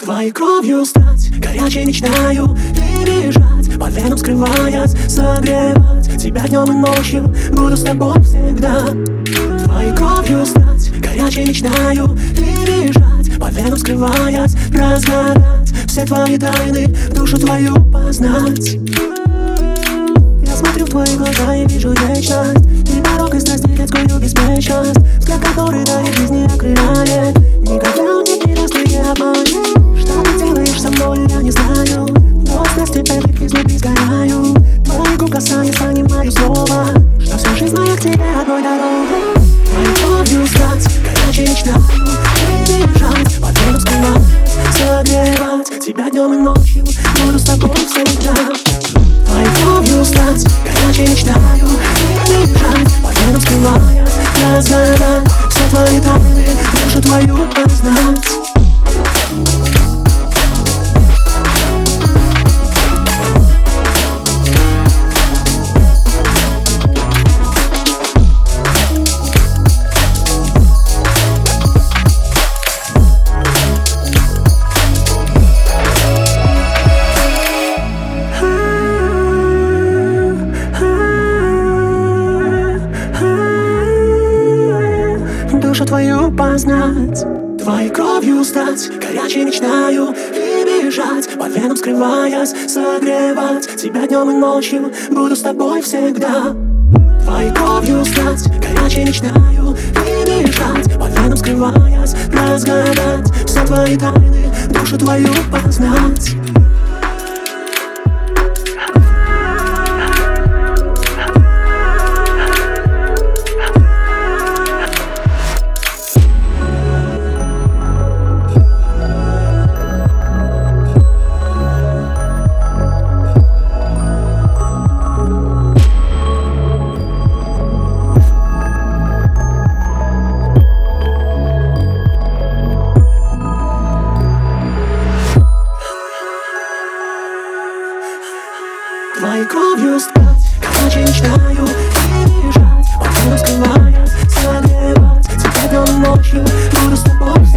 Твоей кровью стать, горячей мечтаю И бежать, под веном скрываясь, согревать. Тебя днем и ночью, буду с тобой всегда. Твоей кровью стать, горячей мечтаю И бежать, под веном скрываясь, разгадать Все твои тайны, душу твою познать Я твои глаза и вижу вечность И порог и страсть, и детскую беспечность Взгляд, который дарит жизни окрыляет. Никогда не перест не обманешь. Что ты делаешь со мной, я не знаю. Но страсти этой изнутри сгораю. Твои губ касаясь, понимаю снова Что всю жизнь моя к тебе одной дорогой. Кровью стать, горячей мечтаю Перебежать, под небом скрывать Согревать тебя днем и ночью Буду с тобой всегда. Твоей кровью стать, горячей мечтаю Перебежать, под небом скрывая Разгадать все твои тайны Душу твою твою познать. Твоей кровью стать, горячей мечтаю И бежать, под веном скрываясь, согревать. Тебя днем и ночью, буду с тобой всегда. Твоей кровью стать, горячей мечтаю И бежать, под веном скрываясь, разгадать. Все твои тайны, душу твою познать своей кровью стать Как ночи мечтаю переезжать Утром раскрываясь, согревать. Тебя до ночью буду с тобой.